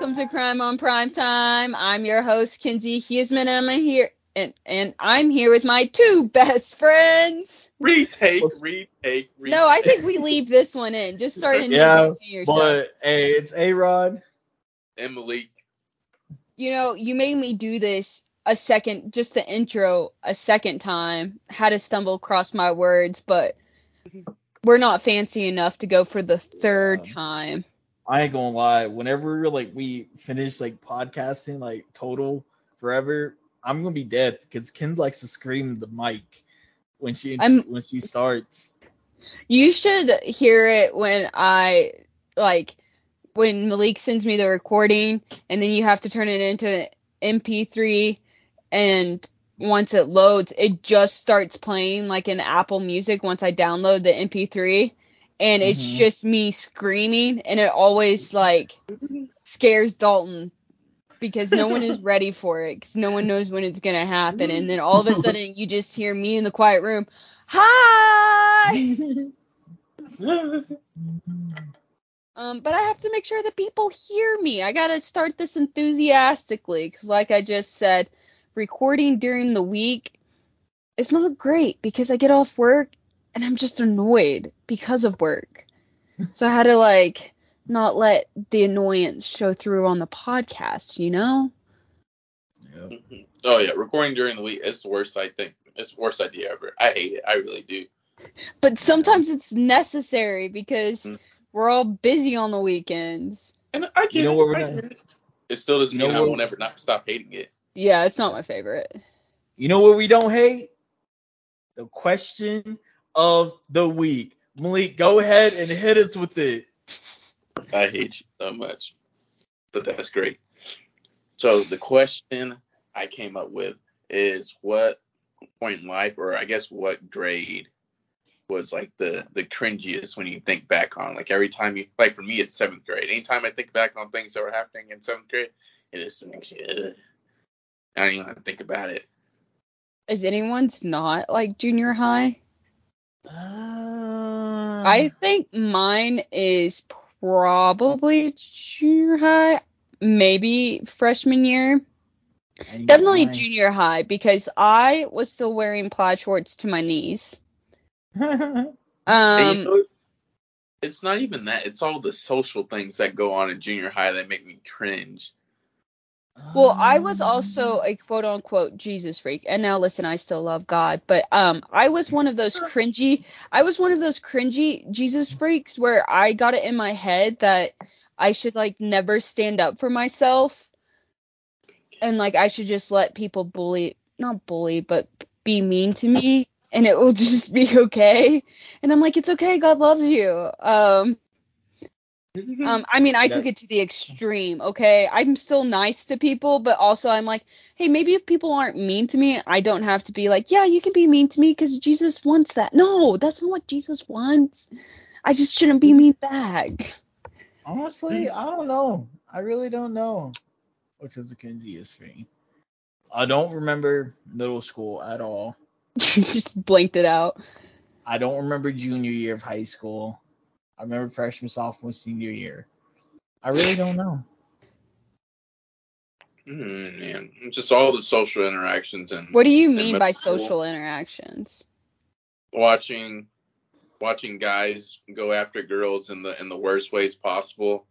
welcome to Crime on Prime Time. I'm your host Kinsey Huseman, and I'm here and, and I'm here with my two best friends. Retake, retake, retake. No, I think we leave this one in. Just start Yeah, introducing yourself. but hey, it's A Rod. And Malik. You know, you made me do this a second, just the intro a second time. Had to stumble across my words, but mm-hmm. we're not fancy enough to go for the third time. I ain't gonna lie. Whenever like we finish like podcasting like total forever, I'm gonna be dead because Ken likes to scream the mic when she I'm- when she starts. You should hear it when I like when Malik sends me the recording and then you have to turn it into an MP3 and once it loads it just starts playing like in Apple Music once I download the MP3 and it's Mhm. just me screaming and it always like scares Dalton because no one is ready for it because no one knows when it's gonna happen and then all of a sudden you just hear me in the quiet room hi Um, but I have to make sure that people hear me. I gotta start this enthusiastically, because like I just said, recording during the week is not great because I get off work and I'm just annoyed because of work. So I had to like not let the annoyance show through on the podcast, you know? Yep. Oh yeah, recording during the week. It's the worst. I think it's the worst idea ever. I hate it. I really do. But sometimes it's necessary because Mm. we're all busy on the weekends. And I get You know it. what we're I not- get it. It still doesn't You know mean I won't ever not stop hating it. Yeah, it's not my favorite. You know what we don't hate? The question of the week. Malik, go ahead and hit us with it. I hate you so much. But that's great. So the question I came up with is what point in life, or I guess what grade was like the the cringiest when you think back on like every time you like for me it's seventh grade. Anytime I think back on things that were happening in seventh grade, it just makes you ugh. I don't even have to think about it. Is anyone's not like junior high? Uh, I think mine is probably junior high, maybe freshman year. Definitely mine. junior high because I was still wearing plaid shorts to my knees. And you Um, know, it's not even that. It's all the social things that go on in junior high that make me cringe. Well, I was also a quote unquote Jesus freak. And now listen, I still love God, but um I was one of those cringy I was one of those cringy Jesus freaks where I got it in my head that I should like never stand up for myself and like I should just let people bully not bully but be mean to me and it will just be okay. And I'm like it's okay, God loves you. Um um, I mean, I took it to the extreme. Okay, I'm still nice to people, but also I'm like, hey, maybe if people aren't mean to me, I don't have to be like, yeah, you can be mean to me because Jesus wants that. No, that's not what Jesus wants. I just shouldn't be mean back. Honestly, I don't know. I really don't know. Which was the cringiest thing. I don't remember middle school at all. just blanked it out. I don't remember junior year of high school. I remember freshman, sophomore, senior year. I really don't know. Mm, man, just all the social interactions and What do you mean by school, social interactions? watching watching guys go after girls in the in the worst ways possible,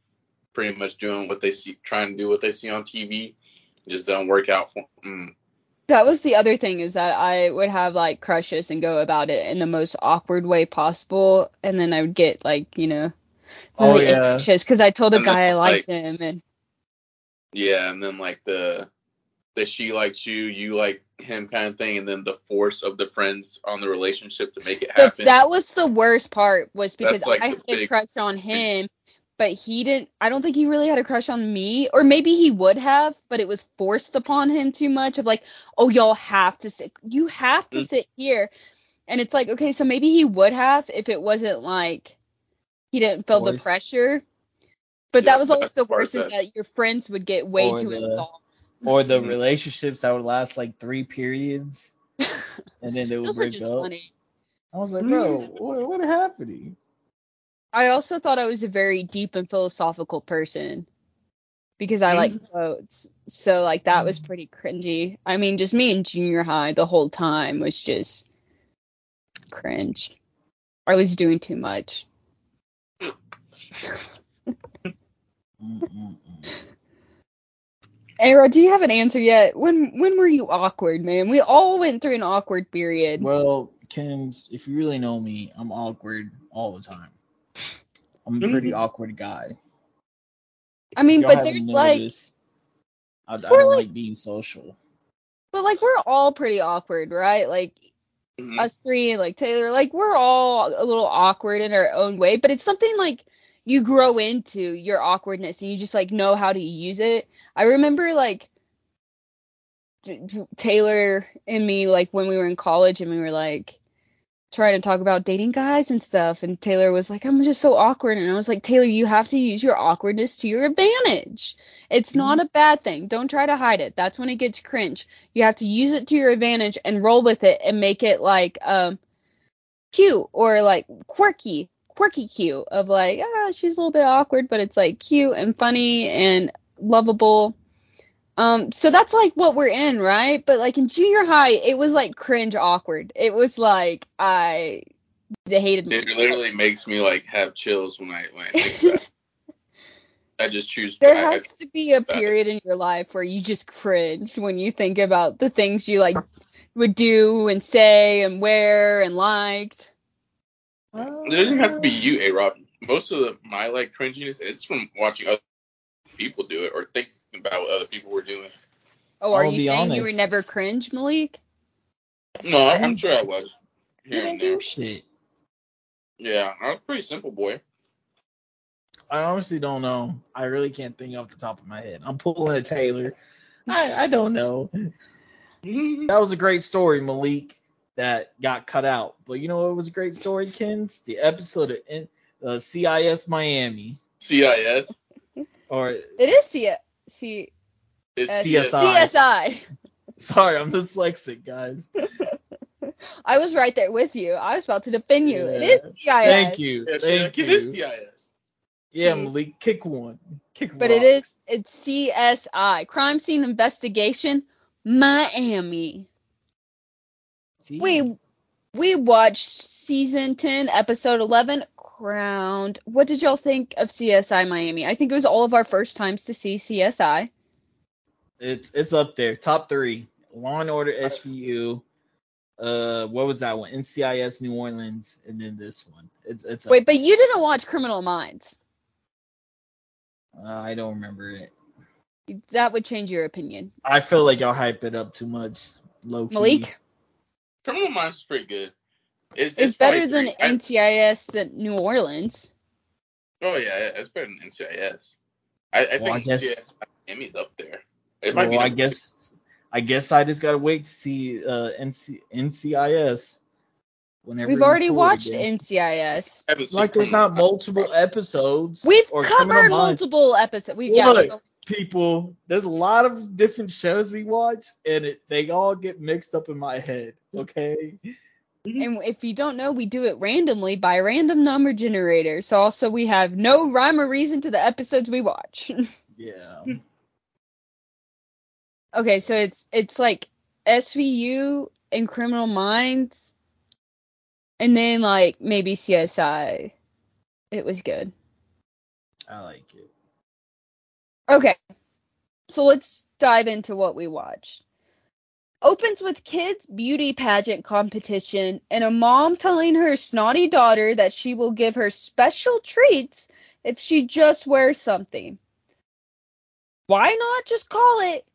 pretty much doing what they see, trying to do what they see on TV, it just don't work out for. Mm. That was the other thing is that I would have like crushes and go about it in the most awkward way possible, and then I would get like you know Oh, really yeah. anxious because I told a And then, guy I liked like- him, and Yeah, and then like the the she likes you, you like him kind of thing, and then the force of the friends on the relationship to make it happen. that was the worst part was because like, I had a crush on him, but he didn't. I don't think he really had a crush on me, or maybe he would have, but it was forced upon him too much. Of like, oh, y'all have to sit. You have to Mm. sit here, and it's like, okay, so maybe he would have if it wasn't like he didn't feel the pressure. But Yeah, that was always the worst is that your friends would get way Or too the- involved. Or the relationships that would last like three periods and then they would break up. funny. I was like, bro, what, what happening? I also thought I was a very deep and philosophical person. because I like mm. quotes. So like that was mm. pretty cringy. I mean, just me in junior high the whole time was just cringe. I was doing too much. Mm-mm-mm. Do you have an answer yet? When when were you awkward, man? We all went through an awkward period. Well, Kens, if you really know me, I'm awkward all the time. I'm a pretty awkward guy. I mean, Y'all but there's like. I, I don't like- like being social. but like we're all pretty awkward, right? Like Mhm. us three, like Taylor, like we're all a little awkward in our own way, but it's something like you grow into your awkwardness and you just like know how to use it. I remember like t- Taylor and me like when we were in college and we were like trying to talk about dating guys and stuff and Taylor was like I'm just so awkward and I was like Taylor you have to use your awkwardness to your advantage. It's not a bad thing. Don't try to hide it. That's when it gets cringe. You have to use it to your advantage and roll with it and make it like um cute or like quirky quirky cute of like ah she's a little bit awkward but it's like cute and funny and lovable um so that's like what we're in right but like in junior high it was like cringe awkward it was like i they hated me It literally makes me like have chills when I when I think about. I just choose. there I- has to be a period in your life where you just cringe when you think about the things you like would do and say and wear and liked It doesn't have to be you, A Rob. Most of the, my like cringiness, it's from watching other people do it or thinking about what other people were doing. oh are I'll you be saying you were never cringe malik No, I'm, I'm sure I was. You Here don't do shit. Yeah, I'm a pretty simple boy. I honestly don't know. I really can't think off the top of my head. I'm pulling a Taylor. I, I don't know. That was a great story, Malik, that got cut out. But you know what was a great story, Kens? The episode of N- uh, CIS Miami. CIS. Or it is C C It's Uh, CSI. CSI. sorry, I'm dyslexic, guys. I was right there with you. I was about to defend you. It Yeah. is CIS. Thank you. Yeah, Thank it is you. CIS. Yeah, Hmm. Malik, kick one. Kick one. But it rocks. is it's CSI. Crime Scene Investigation Miami. See? We we watched season 10 episode 11 Crowned. What did y'all think of CSI Miami? I think it was all of our first times to see CSI. It's it's up there, top three. Law and Order SVU. Uh, what was that one? NCIS New Orleans, and then this one. It's it's. up Wait, but you didn't watch Criminal Minds. Uh, I don't remember it. That would change your opinion. I feel like y'all hype it up too much. Low key. Malik, Criminal Minds is pretty good. It's, it's, it's better probably than three- I- NCIS than New Orleans. Oh yeah, it's better than NCIS. I, I Well, I think guess- NCIS Miami's up there. It might Well, be I number guess I guess I just gotta wait to see uh NC, NCIS. Whenever We've already watched again. NCIS. I haven't seen Like there's not multiple episodes. We've covered multiple episodes. We yeah. Look, people, there's a lot of different shows we watch, and it, they all get mixed up in my head. Okay. Mm-hmm. And if you don't know, we do it randomly by random number generator. So also we have no rhyme or reason to the episodes we watch. Yeah. okay, so it's it's like SVU and Criminal Minds, and then like maybe CSI. It was good. I like it. Okay, so let's dive into what we watched. Opens with kids' beauty pageant competition and a mom telling her snotty daughter that she will give her special treats if she just wears something. Why not just call it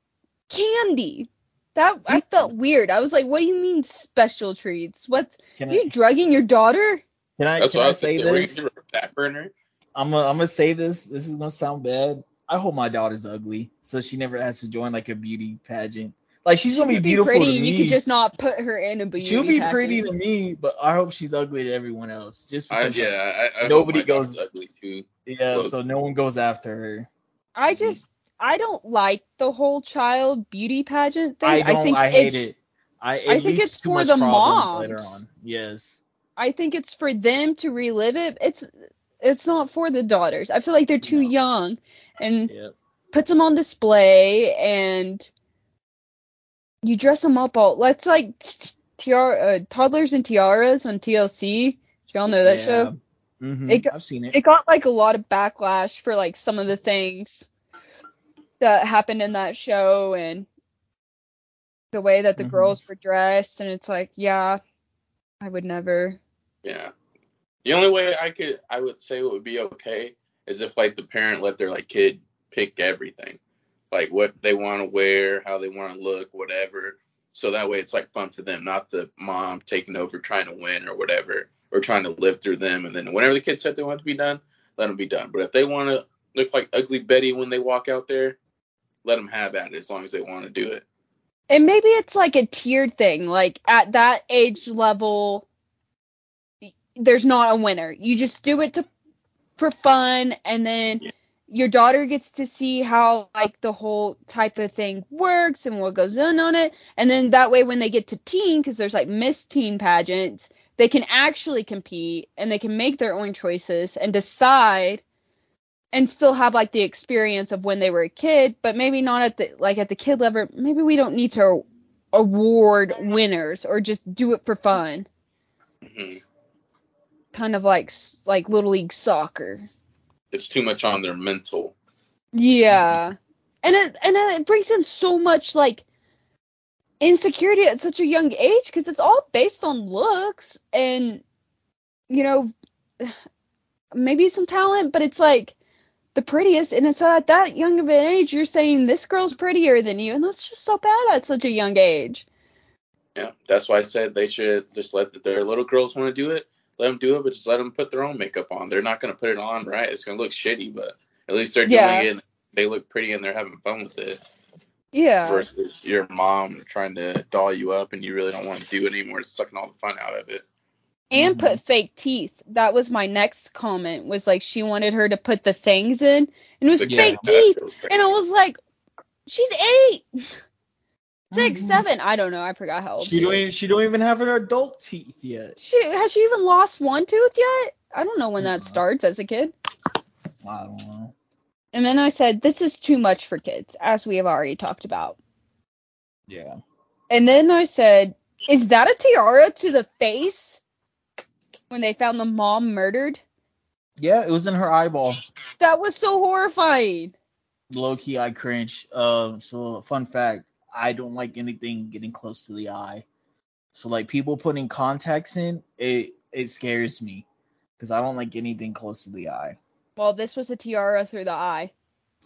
candy? That I hmm. felt weird. I was like, "What do you mean special treats? What's Can are you drugging your daughter?" can I That's can I I say thinking. Were you this? gonna give her a fat burner? I'm gonna I'm gonna say this. This is gonna sound bad. I hope my daughter's ugly, so she never has to join like a beauty pageant. Like she's gonna be She'd beautiful pretty, to me. You could just not put her in a beauty She'll be pageant. pretty to me, but I hope she's ugly to everyone else. Just I, because, yeah, I, I hope Nobody my goes- ugly too. yeah, Look. so no one goes after her. I just I don't like the whole child beauty pageant thing. I don't. think I, hate it's it. I, I think it's for the problems later moms. on. Yes. I think it's for them to relive it. It's it's not for the daughters. I feel like they're too No. young and Yep. puts them on display and you dress them up all. Let's like tiara, uh, toddlers and tiaras on TLC. Do y'all know that Yeah. show? Mhm, It got- I've seen it. It got like a lot of backlash for like some of the things that happened in that show and the way that the Mhm. girls were dressed and it's like, yeah, I would never. Yeah. The only way I could I would say it would be okay is if like the parent let their like kid pick everything. Like what they want to wear, how they want to look, whatever. So that way it's like fun for them, not the mom taking over trying to win or whatever, or trying to live through them. And then whenever the kid said they want to be done, let them be done. But if they want to look like ugly Betty when they walk out there, let them have at it as long as they want to do it. And maybe it's like a tiered thing. Like at that age level, there's not a winner. You just do it to for fun, and then Yeah. your daughter gets to see how like the whole type of thing works and what goes on on it. And then that way, when they get to teen, because there's like Miss Teen pageants, they can actually compete and they can make their own choices and decide and still have like the experience of when they were a kid, but maybe not at the like at the kid level. Maybe we don't need to award winners or just do it for fun, hmm kind of like like little league soccer. It's too much on their mental. Yeah, and it and it brings in so much like insecurity at such a young age because it's all based on looks and you know maybe some talent, but it's like the prettiest, and it's at that young of an age you're saying this girl's prettier than you, and that's just so bad at such a young age. Yeah, that's why I said they should just let the, their little girls want to do it. Let them do it, but just let them put their own makeup on. They're not gonna put it on, right? It's gonna look shitty, but at least they're Yeah. doing it. And they look pretty and they're having fun with it. Yeah. Versus your mom trying to doll you up and you really don't want to do it anymore. It's sucking all the fun out of it. and Mhm. put fake teeth. That was my next comment. Was like she wanted her to put the things in, and it was Yeah, fake teeth, really and I was like, she's eight, six, Mhm. seven. I don't know. I forgot how old She she don't even, she don't even have her adult teeth yet. She has she even lost one tooth yet? I don't know when that Mhm. starts as a kid. I don't know. And then I said, this is too much for kids, as we have already talked about. Yeah. And then I said, is that a tiara to the face? When they found the mom murdered? Yeah, it was in her eyeball. That was so horrifying. Low key, I cringe. Um, so fun fact, I don't like anything getting close to the eye. So like people putting contacts in, it it scares me because I don't like anything close to the eye. Well, this was a tiara through the eye.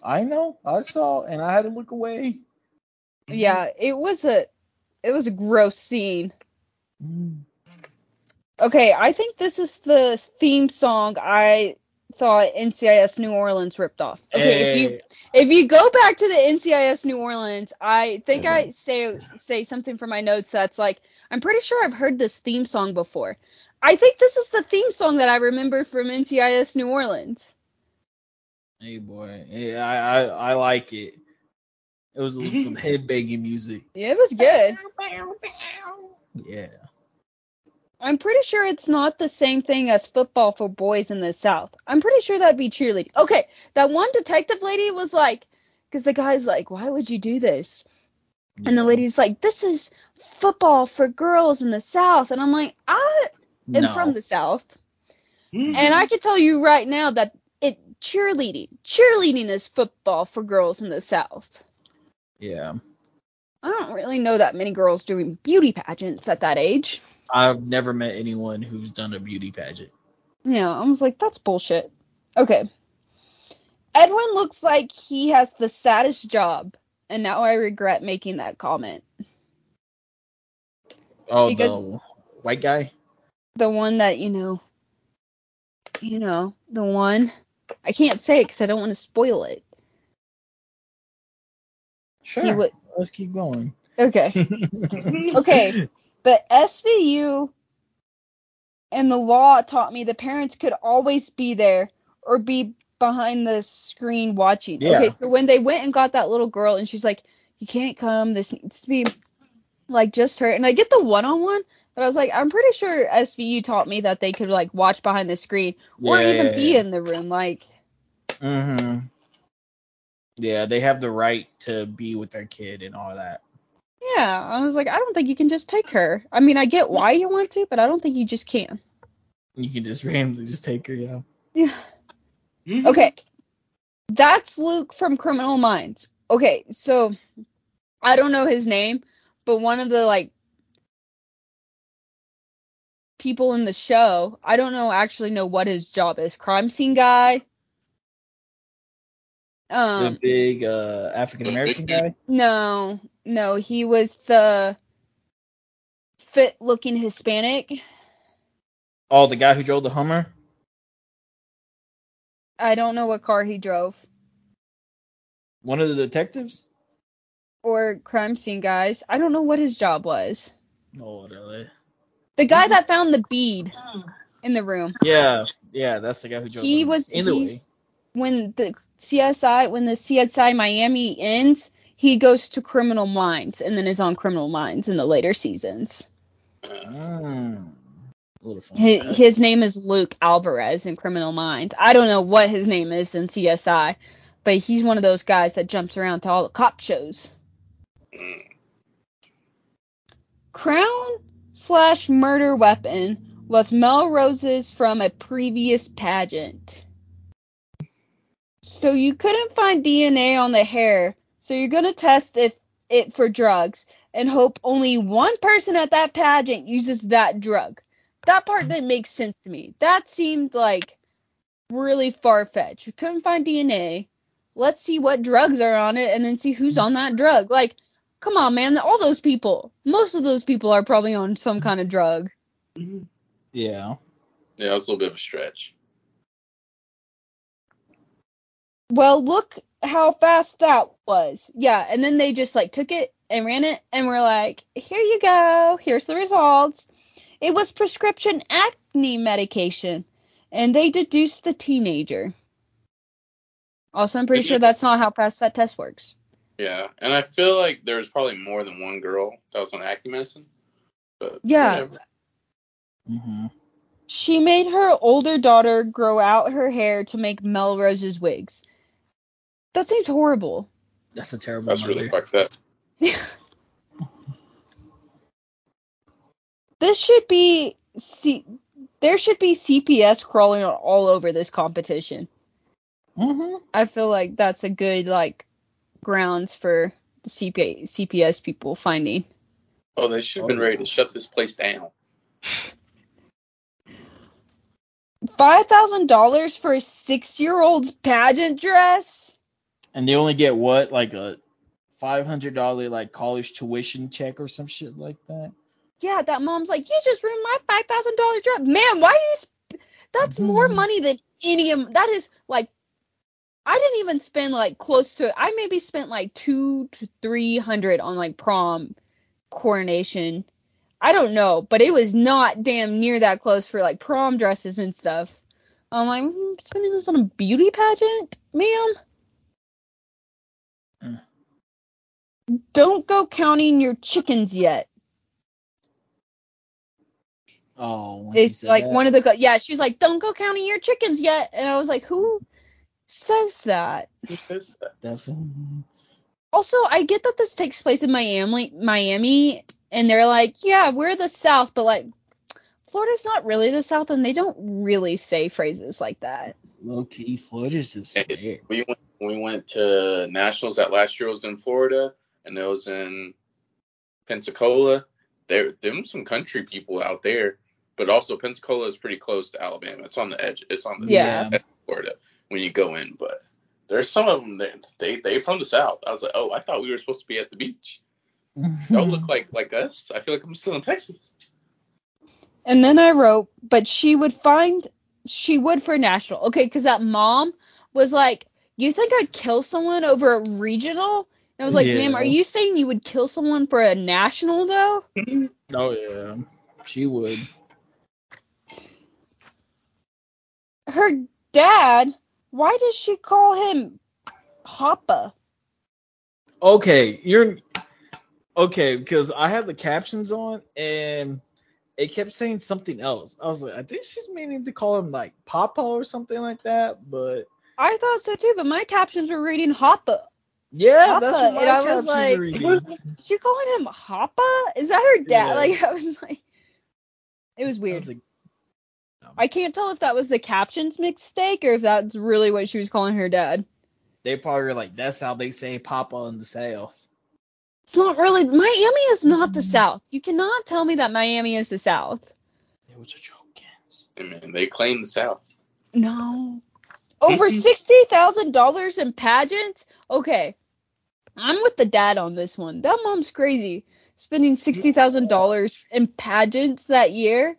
I know, I saw, and I had to look away. Yeah, it was a it was a gross scene. Mm. Okay, I think this is the theme song I thought NCIS New Orleans ripped off. Okay, if you if you go back to the NCIS New Orleans, I think I say say something from my notes that's like I'm pretty sure I've heard this theme song before. I think this is the theme song that I remember from NCIS New Orleans. hey boy, yeah, I, I I like it. It was some head banging music. Yeah, it was good. Yeah. I'm pretty sure it's not the same thing as football for boys in the South. I'm pretty sure that'd be cheerleading. Okay, that one detective lady was like, because the guy's like, why would you do this? And the lady's like, this is football for girls in the South. And I'm like, I am No. from the South. Mm-hmm. And I can tell you right now that it cheerleading, cheerleading is football for girls in the South. Yeah. I don't really know that many girls doing beauty pageants at that age. I've never met anyone who's done a beauty pageant. Yeah, I was like, that's bullshit. Okay. Edwin looks like he has the saddest job, and now I regret making that comment. Oh, Because- the white guy? The one that, you know, you know, the one. I can't say it because I don't want to spoil it. Sure. Would. Let's keep going. Okay. Okay. But SVU and the law taught me the parents could always be there or be behind the screen watching. Yeah. Okay, so when they went and got that little girl and she's like, You can't come, this needs to be like just her and I get the one on one, but I was like, I'm pretty sure SVU taught me that they could like watch behind the screen or Yeah, even yeah, be in the room. Like Mm-hmm. Yeah, they have the right to be with their kid and all that. Yeah, I was like, I don't think you can just take her. I mean, I get why you want to, but I don't think you just can. You can just randomly just take her, yeah. Yeah. Mhm. Okay. That's Luke from Criminal Minds. Okay, so I don't know his name, but one of the like people in the show, I don't know actually know what his job is. Crime scene guy. the Um big uh African American guy. no, no, he was the fit looking Hispanic. Oh, the guy who drove the Hummer. I don't know what car he drove. One of the detectives. Or crime scene guys. I don't know what his job was. Oh, really? The guy mm-hmm. that found the bead in the room. Yeah, yeah, that's the guy who drove. He the was Either he's, way. when the CSI when the CSI Miami ends, he goes to Criminal Minds and then is on Criminal Minds in the later seasons. Mm. A little fun. His, his name is Luke Alvarez in Criminal Minds. I don't know what his name is in CSI, but he's one of those guys that jumps around to all the cop shows. mm. Crown slash murder weapon was Melrose's from a previous pageant. So you couldn't find DNA on the hair, so you're gonna test if it for drugs and hope only one person at that pageant uses that drug. That part mm-hmm. didn't make sense to me. That seemed like really far fetched. We couldn't find DNA. Let's see what drugs are on it and then see who's on that drug. Like, come on, man. All those people, most of those people are probably on some kind of drug. Mm-hmm. Yeah. Yeah, it was a little bit of a stretch. Well, look how fast that was. Yeah, and then they just like took it and ran it and we're like, "Here you go. Here's the results." It was prescription acne medication, and they deduced the teenager. Also, I'm pretty sure that's not how fast that test works. Yeah, and I feel like there's probably more than one girl that was on acne medicine. But Yeah. whatever. hmm She made her older daughter grow out her hair to make Melrose's wigs. That seems horrible. That's a terrible that's mother. really fucked up. this should be C- there should be CPS crawling all over this competition. hmm I feel like that's a good like grounds for the CPA, CPS people finding. Oh, they should have been ready to shut this place down. Five thousand dollars for a six-year-old's pageant dress. And they only get what, like a five hundred dollar like college tuition check or some shit like that. Yeah, that mom's like, you just ruined my five thousand dollar dress. Man, why are you? Sp- That's more Mhm. money than any of. That is like, I didn't even spend like close to. I maybe spent like two to three hundred on like prom, coronation. I don't know, but it was not damn near that close for like prom dresses and stuff. I'm like, mm, spending this on a beauty pageant, ma'am. Mm. Don't go counting your chickens yet. Oh, It's like that. one of the go- yeah. She was like, "Don't go counting your chickens yet," and I was like, "Who says that?" Who says that? Definitely. Also, I get that this takes place in Miami, Miami, and they're like, "Yeah, we're the South," but like, Florida's not really the South, and they don't really say phrases like that. Low key, Florida's just Hey, there. We went we went to nationals. That last year was in Florida, and it was in Pensacola. There, them some country people out there, but also Pensacola is pretty close to Alabama. It's on the edge. It's on the Yeah. edge of Florida when you go in. But there's some of them that they they from the south. I was like, oh, I thought we were supposed to be at the beach. Don't look like like us. I feel like I'm still in Texas. And then I wrote, but she would find she would for national. Okay, because that mom was like, "You think I'd kill someone over a regional?" And I was like, Yeah. "Ma'am, are you saying you would kill someone for a national though?" Oh yeah, she would. Her dad, why does she call him Hoppa? Okay, you're okay because I have the captions on and it kept saying something else. I was like, I think she's meaning to call him like Papa or something like that, but I thought so too, but my captions were reading Hoppa. Yeah, that's Papa, what and I my was captions like- are reading. She calling him Hoppa? Is that her dad? Yeah. Like I was like, it was I weird. was like, I can't tell if that was the captions mistake or if that's really what she was calling her dad. they probably were like, that's how they say Papa in the South. It's not really. Miami is not the mm-hmm. South. You cannot tell me that Miami is the South. It was a joke, kids. And man, they claim the South. No. Over mm-hmm. sixty thousand dollars in pageants? Okay. I'm with the dad on this one. That mom's crazy. Spending sixty thousand dollars in pageants that year.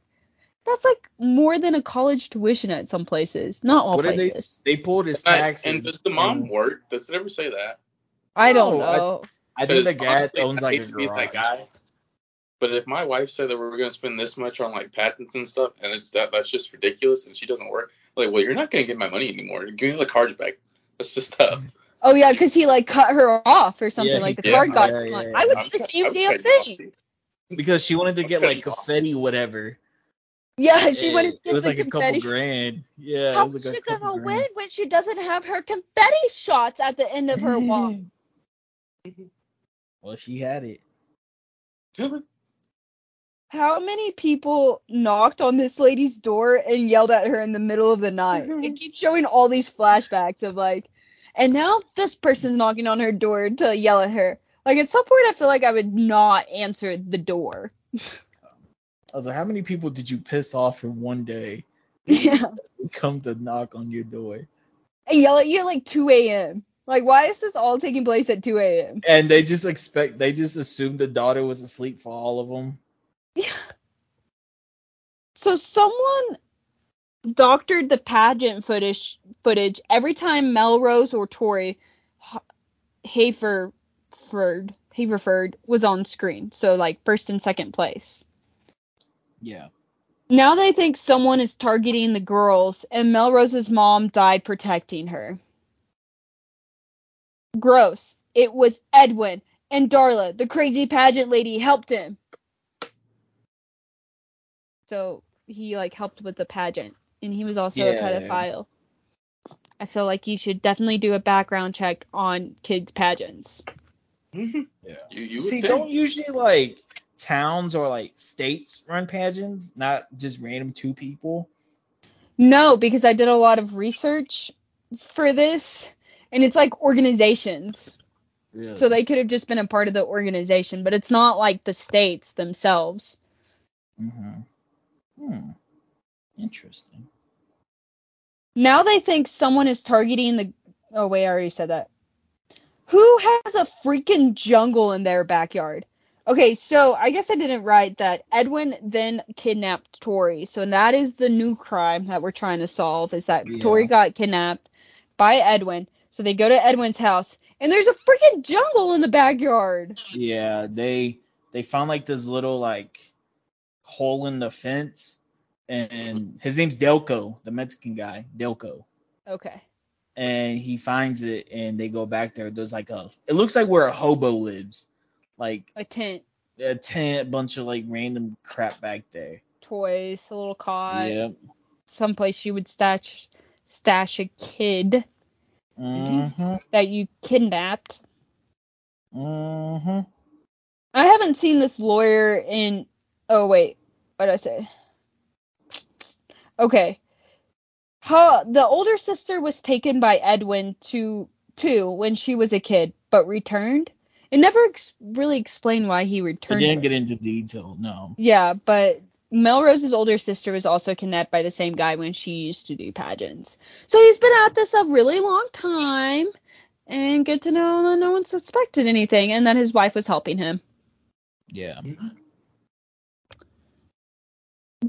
That's like more than a college tuition at some places. Not all What did they? places. They pulled his uh, And, taxes. and does the mom work? Does it ever say that? I don't No, know. I think the dad honestly, owns like a garage. that guy. But if my wife said that we were gonna spend this much on like patents and stuff, and it's that that's just ridiculous, and she doesn't work, like, well, you're not gonna get my money anymore. Give me the cards back. That's just tough. Oh yeah, because he like cut her off or something Yeah, like the did. card got Yeah, stolen. yeah, I would I'm do the same I'm damn cutting you off, thing. because she wanted to I'm get like you off. confetti, whatever. Yeah, she It- wanted to It get was the like a couple grand. Yeah, it How was is like she a gonna grand. win when she doesn't have her confetti shots at the end of her walk? Well, she had it. How many people knocked on this lady's door and yelled at her in the middle of the night? It mm-hmm. keeps showing all these flashbacks of like, and now this person's knocking on her door to yell at her. Like at some point, I feel like I would not answer the door. I was like, how many people did you piss off in one day? Yeah, Come to knock on your door, and yell at you at like 2 a.m. Like, why is this all taking place at 2 a.m.? and they just expect, they just assumed the daughter was asleep for all of them. Yeah. So someone doctored the pageant footage footage every time Melrose or Tori H- Haverford Haverford was on screen. So like first and second place. Yeah. Now they think someone is targeting the girls and Melrose's mom died protecting her. Gross. It was Edwin and Darla, the crazy pageant lady, helped him. So he like helped with the pageant and he was also a Yeah. pedophile. I feel like you should definitely do a background check on kids pageants. Mhm. Yeah. You you See, would don't usually like towns or like states run pageants, not just random two people. No, because I did a lot of research for this and it's like organizations. Really? So they could have just been a part of the organization, but it's not like the states themselves. Mm-hmm. Hmm. Interesting. Now they think someone is targeting the. Oh wait, I already said that. Who has a freaking jungle in their backyard? Okay, so I guess I didn't write that Edwin then kidnapped Tori. So that is the new crime that we're trying to solve is that Yeah. Tori got kidnapped by Edwin. So they go to Edwin's house and there's a freaking jungle in the backyard. Yeah, they they found like this little like hole in the fence, and his name's Delko, the Mexican guy, Delko. Okay. and he finds it and they go back there. There's like a it looks like where a hobo lives. Like A tent, a tent, bunch of like random crap back there. toys, a little cot, yep. someplace you would stash stash a kid Mm-hmm. that you kidnapped. Mm-hmm. I haven't seen this lawyer in. Oh wait, what did I say? Okay. How the older sister was taken by Edwin to too when she was a kid, but returned. It never ex- really explained why he returned. returned. didn't her. get into detail. No. Yeah, but Melrose's older sister was also kidnapped by the same guy when she used to do pageants. So he's been at this a really long time, and good to know that no one suspected anything, and that his wife was helping him. Yeah. Mm-hmm.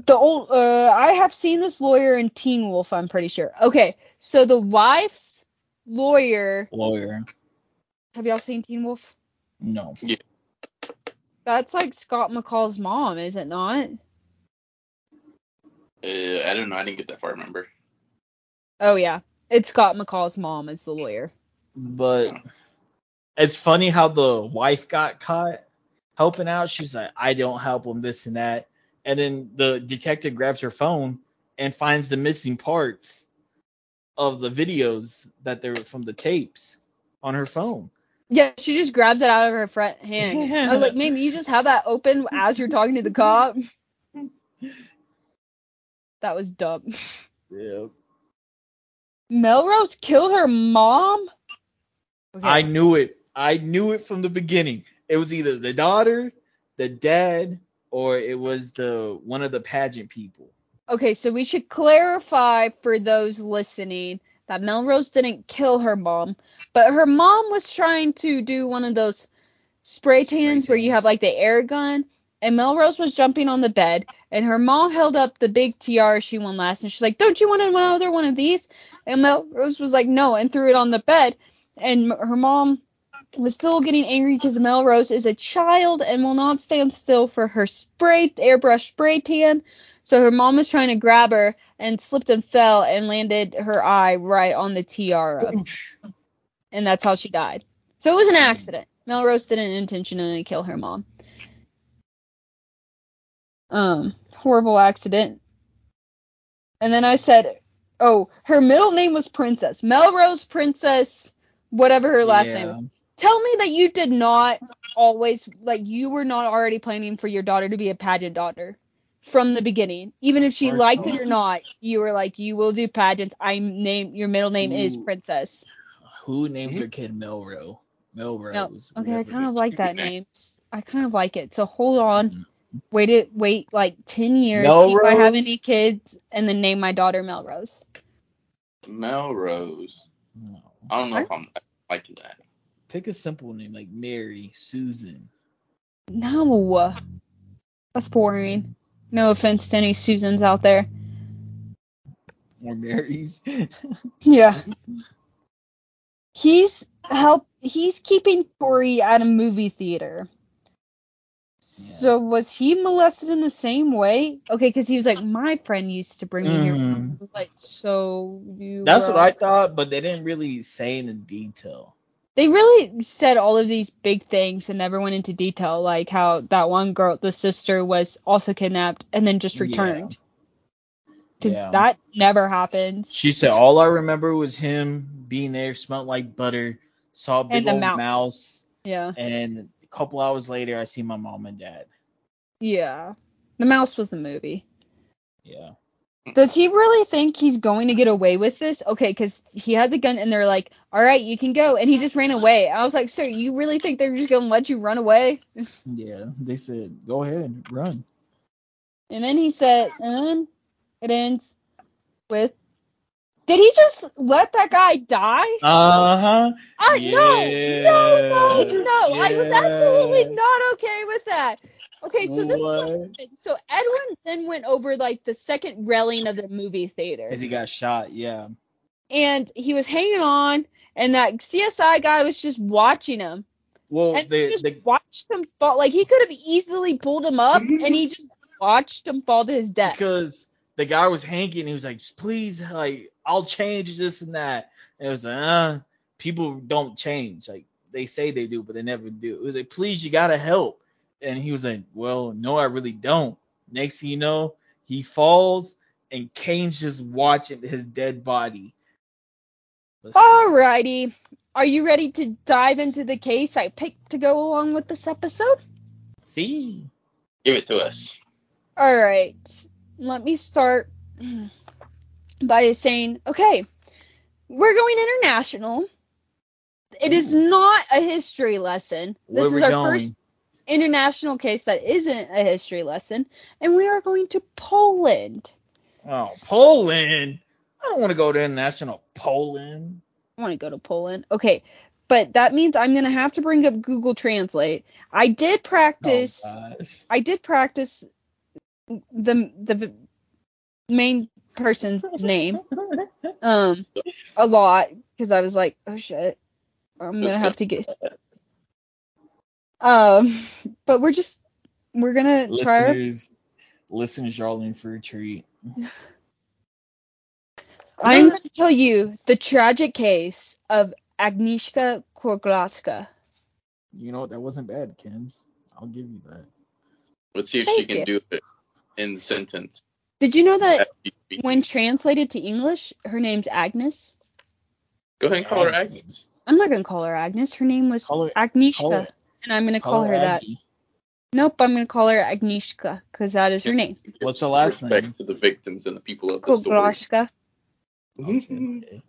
The old, uh, I have seen this lawyer in Teen Wolf. I'm pretty sure. Okay, so the wife's lawyer. Lawyer. Have y'all seen Teen Wolf? No. Yeah. That's like Scott McCall's mom, is it not? Uh, I don't know. I didn't get that far. Remember? Oh yeah, it's Scott McCall's mom as the lawyer. But it's funny how the wife got caught helping out. She's like, I don't help him, this and that. And then the detective grabs her phone and finds the missing parts of the videos that they're from the tapes on her phone. Yeah, she just grabs it out of her front hand. I was like, maybe you just have that open as you're talking to the cop. That was dumb. Yeah. Melrose killed her mom. Okay. I knew it. I knew it from the beginning. It was either the daughter, the dad, or it was the one of the pageant people. Okay, so we should clarify for those listening that Melrose didn't kill her mom, but her mom was trying to do one of those spray tans where you have like the air gun, and Melrose was jumping on the bed, and her mom held up the big tiara she won last, and she's like, "Don't you want another one of these?" And Melrose was like, "No," and threw it on the bed, and her mom was still getting angry because Melrose is a child and will not stand still for her spray airbrush spray tan. So her mom was trying to grab her and slipped and fell and landed her eye right on the tiara. And that's how she died. So it was an accident. Melrose didn't intentionally kill her mom. Um, horrible accident. And then I said, oh, her middle name was Princess. Melrose Princess, whatever her last name. Yeah. Tell me that you did not always, like, you were not already planning for your daughter to be a pageant daughter from the beginning. Even if she Or- liked it or not, you were like, you will do pageants. I name your middle name is Princess. Who names their kid Melrose? Melrose. Okay, I kind of like that name. I kind of like it. So hold on. Mm-hmm. Wait it wait like ten years, see if I have any kids, and then name my daughter Melrose. Melrose. No. I don't know if I'm liking that. Pick a simple name like Mary, Susan. No. That's boring. No offense to any Susans out there. Or Marys. Yeah. He's help he's keeping Tori at a movie theater. So was he molested in the same way? Okay, because he was like, my friend used to bring me here. Mhm. I was Like, so you. That's what I thought, but they didn't really say in the detail. They really said all of these big things and never went into detail, like how that one girl, the sister, was also kidnapped and then just returned. Because Yeah. that never happened. She said all I remember was him being there, smelled like butter, saw a big old mouse. mouse. Yeah. and a couple hours later I see my mom and dad. Yeah. The mouse was the movie. Yeah. Does he really think he's going to get away with this? Okay, because he has a gun and they're like, all right, you can go. And he just ran away. I was like, sir, you really think they're just going to let you run away? Yeah. They said, Go ahead, run. And then he said, and then it ends with, did he just let that guy die? Uh-huh. I no, no, no, Yeah, no. I was absolutely not okay with that. Okay, so this what? So Edwin then went over like the second railing of the movie theater. As he got shot, yeah. and he was hanging on, and that CSI guy was just watching him, Well and he just the watched him fall. Like he could have easily pulled him up, and he just watched him fall to his death. because the guy was hanging, he was like, please, like, I'll change this and that. And it was like, uh, people don't change. Like they say they do, but they never do. It was like, please, you gotta help. And he was like, Well, no, I really don't. Next thing you know, he falls and Caine's just watching his dead body. Let's. Alrighty, are you ready to dive into the case I picked to go along with this episode? See? Give it to us. All right, let me start by saying, okay, we're going international. It is mm. not a history lesson. Where This we is our going? first international case that isn't a history lesson, and we are going to Poland. Oh, Poland. I don't want to go to international Poland. I want to go to Poland. Okay, but that means I'm gonna have to bring up Google Translate. I did practice. Oh. I did practice the the main person's name um a lot because I was like, oh shit, I'm gonna have to get. Um, but we're just we're gonna try. Our, listeners, listeners, y'all in for a treat. I'm gonna tell you the tragic case of Agnieszka Kotlarska. You know what? That wasn't bad, Kens. I'll give you that. Let's see if Thank she can you. do it in sentence. Did you know that That you speak. when translated to English, her name's Agnes? Go ahead and call her Agnes. I'm not gonna call her Agnes. Her name was Call her- Agnieszka, call her- and I'm gonna call, her, that. Nope, I'm gonna call her Agnieszka because that is her name. What's the last Respect name? to the victims and the people of the story. Kotlarska. Okay.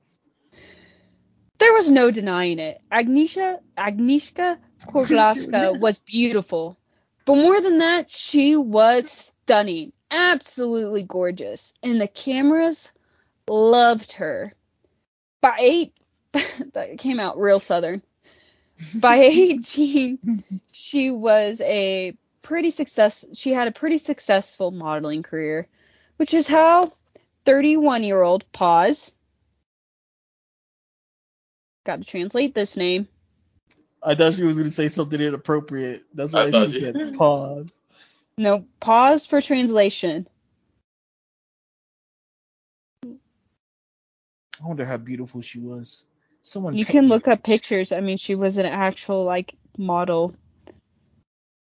There was no denying it. Agnieszka Agnieszka Kotlarska was beautiful. But more than that, she was stunning. Absolutely gorgeous. And the cameras loved her. By eight that came out real southern. By 18, she was a pretty success she had a pretty successful modeling career, which is how 31 year old pause got to translate this name I thought she was gonna say something inappropriate. That's why she you- said pause. no pause for translation I wonder how beautiful she was. Someone you can look up pictures i mean she was an actual like model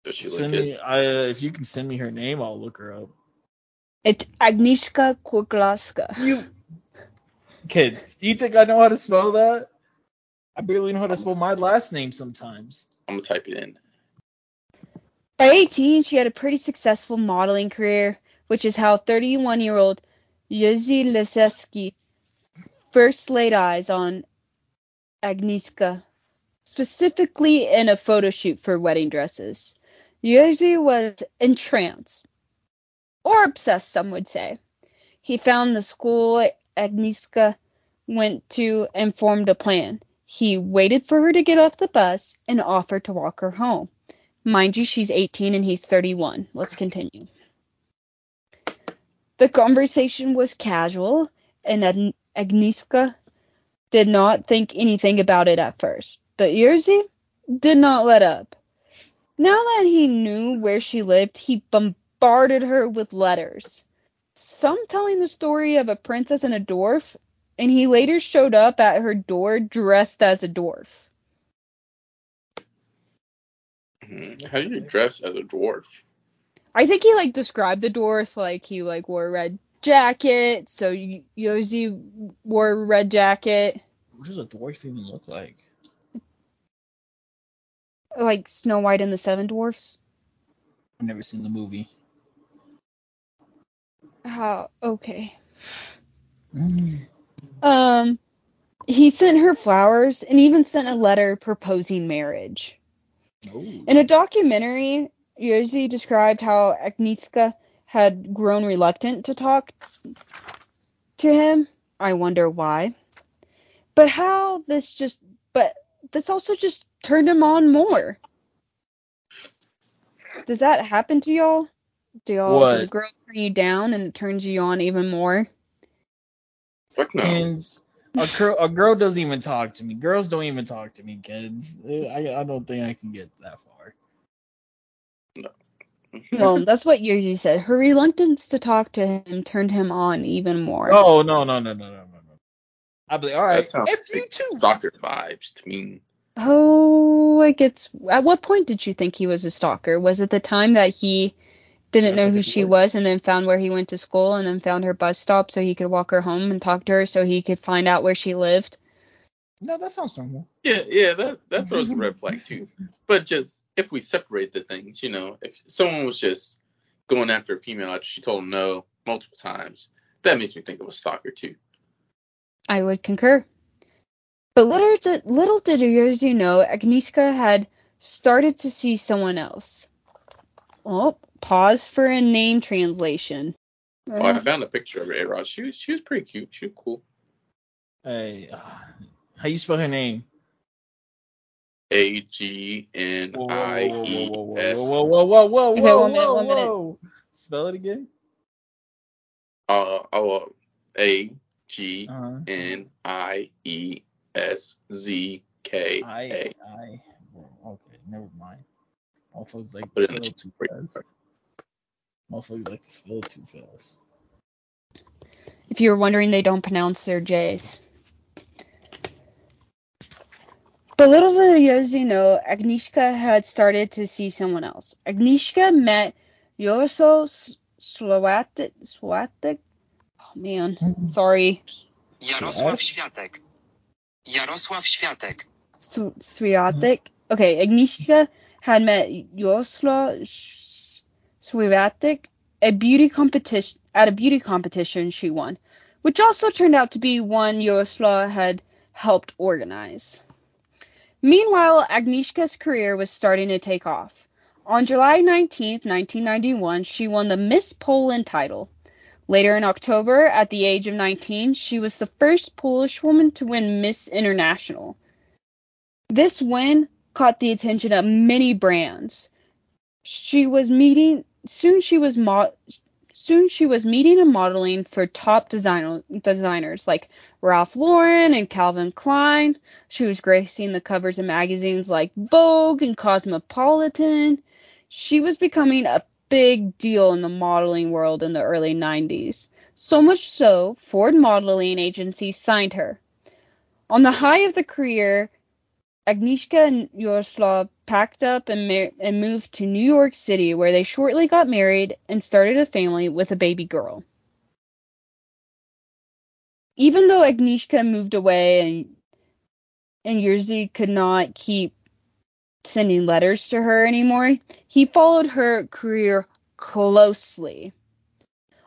Does she Send good? me, I, if you can send me her name, I'll look her up. it's agnieszka kotlarska You kids, you think I know how to spell that? I barely know how to spell my last name sometimes. I'm gonna type it in. By 18, she had a pretty successful modeling career, which is how 31 year old Jerzy Lisiewski first laid eyes on Agnieszka, specifically in a photo shoot for wedding dresses. Jerzy was entranced, or obsessed, some would say. He found the school Agnieszka went to and formed a plan. He waited for her to get off the bus and offered to walk her home. Mind you, she's 18 and he's 31. Let's continue. The conversation was casual, and Ag- Agnieszka did not think anything about it at first. But Jerzy did not let up. Now that he knew where she lived, he bombarded her with letters. Some telling the story of a princess and a dwarf, and he later showed up at her door dressed as a dwarf. Mhm. How do you dress as a dwarf? I think he like described the dwarf like he like wore red jacket. So Y- Yoshi wore a red jacket, What does a dwarf even look like? like Snow White and the Seven Dwarfs. I've never seen the movie. How okay. Mm. Um, he sent her flowers and even sent a letter proposing marriage. Oh. In a documentary, Yoshi described how Agnieszka had grown reluctant to talk to him. I wonder why. But how this just but this also just turned him on more. Does that happen to y'all? Do y'all does a girl turn you down and it turns you on even more? Fuck no. Kids, a girl, a girl doesn't even talk to me. Girls don't even talk to me, kids. I, I don't think I can get that far. Well, that's what Yoshi said. Her reluctance to talk to him turned him on even more. Oh no no no no no no no. I'd be like, all right, That if you like too. Stalker vibes to me. Oh, it gets. At what point did you think he was a stalker? Was it the time that he didn't Yes, know who she was. was and then found where he went to school and then found her bus stop so he could walk her home and talk to her so he could find out where she lived? No, that sounds normal. Yeah, yeah, that that throws a red flag too. But just if we separate the things, you know, if someone was just going after a female after she told him no multiple times, that makes me think of a stalker too. I would concur. But little did, little did Yoshi know, Agnieszka had started to see someone else. Oh, pause for a name translation. Oh, I found a picture of her, Ross. She was she was pretty cute. She was cool. Hey, uh, how you spell her name? A G N Whoa, I whoa, E whoa, whoa, S. whoa, whoa, whoa, whoa, Okay, whoa, one minute, whoa, one minute. whoa. Spell it again. Uh oh A G Uh-huh. N I E S Z K I, A. I. well, Okay, never mind. Motherfuckers like to Put it in spell the too chat. fast. Motherfuckers like to spell too fast. If you were wondering, they don't pronounce their J's. But little did Yoshi know, Agnieszka had started to see someone else. Agnieszka met Yoso Sławatyk. Sławatyk? Oh man, sorry. Jarosław Światek. Jarosław Światek. Swiatek. Okay, Agnieszka had met Josla Sh- Swiatek a beauty competition at a beauty competition she won, which also turned out to be one Josla had helped organize. Meanwhile, Agnieszka's career was starting to take off. On July 19, 1991, she won the Miss Poland title. Later in October, at the age of 19, she was the first Polish woman to win Miss International. This win caught the attention of many brands. She was meeting soon she was mo- soon she was meeting and modeling for top designer, designers like Ralph Lauren and Calvin Klein. She was gracing the covers of magazines like Vogue and Cosmopolitan. She was becoming a big deal in the modeling world in the early 90s. So much so, Ford Modeling Agency signed her. On the high of the career, Agnieszka and Jaroslav packed up and, mar- and moved to New York City, where they shortly got married and started a family with a baby girl. Even though Agnieszka moved away and and Jerzy could not keep sending letters to her anymore, he followed her career closely.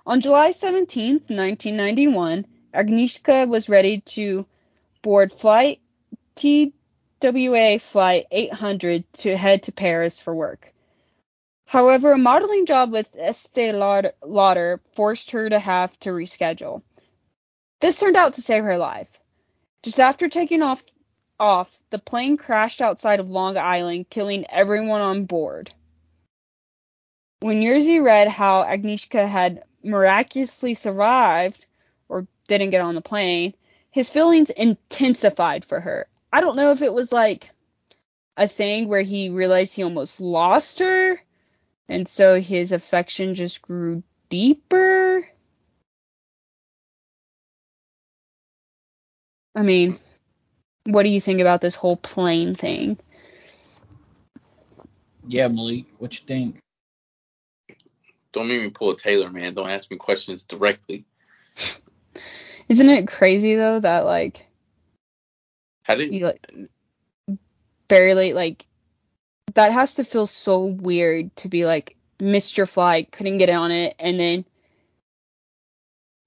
On July 17, 1991, Agnieszka was ready to board flight TWA flight 800 to head to Paris for work. However, a modeling job with Estee Lauder forced her to have to reschedule. This turned out to save her life. Just after taking off off, the plane crashed outside of Long Island, killing everyone on board. When Jerzy read how Agnieszka had miraculously survived or didn't get on the plane, his feelings intensified for her. I don't know if it was like a thing where he realized he almost lost her and so his affection just grew deeper. I mean, what do you think about this whole plane thing? Yeah, Malik, what you think? Don't make me pull a Taylor, man. Don't ask me questions directly. Isn't it crazy though that like How did you like barely like that has to feel so weird to be like missed your flight, couldn't get on it, and then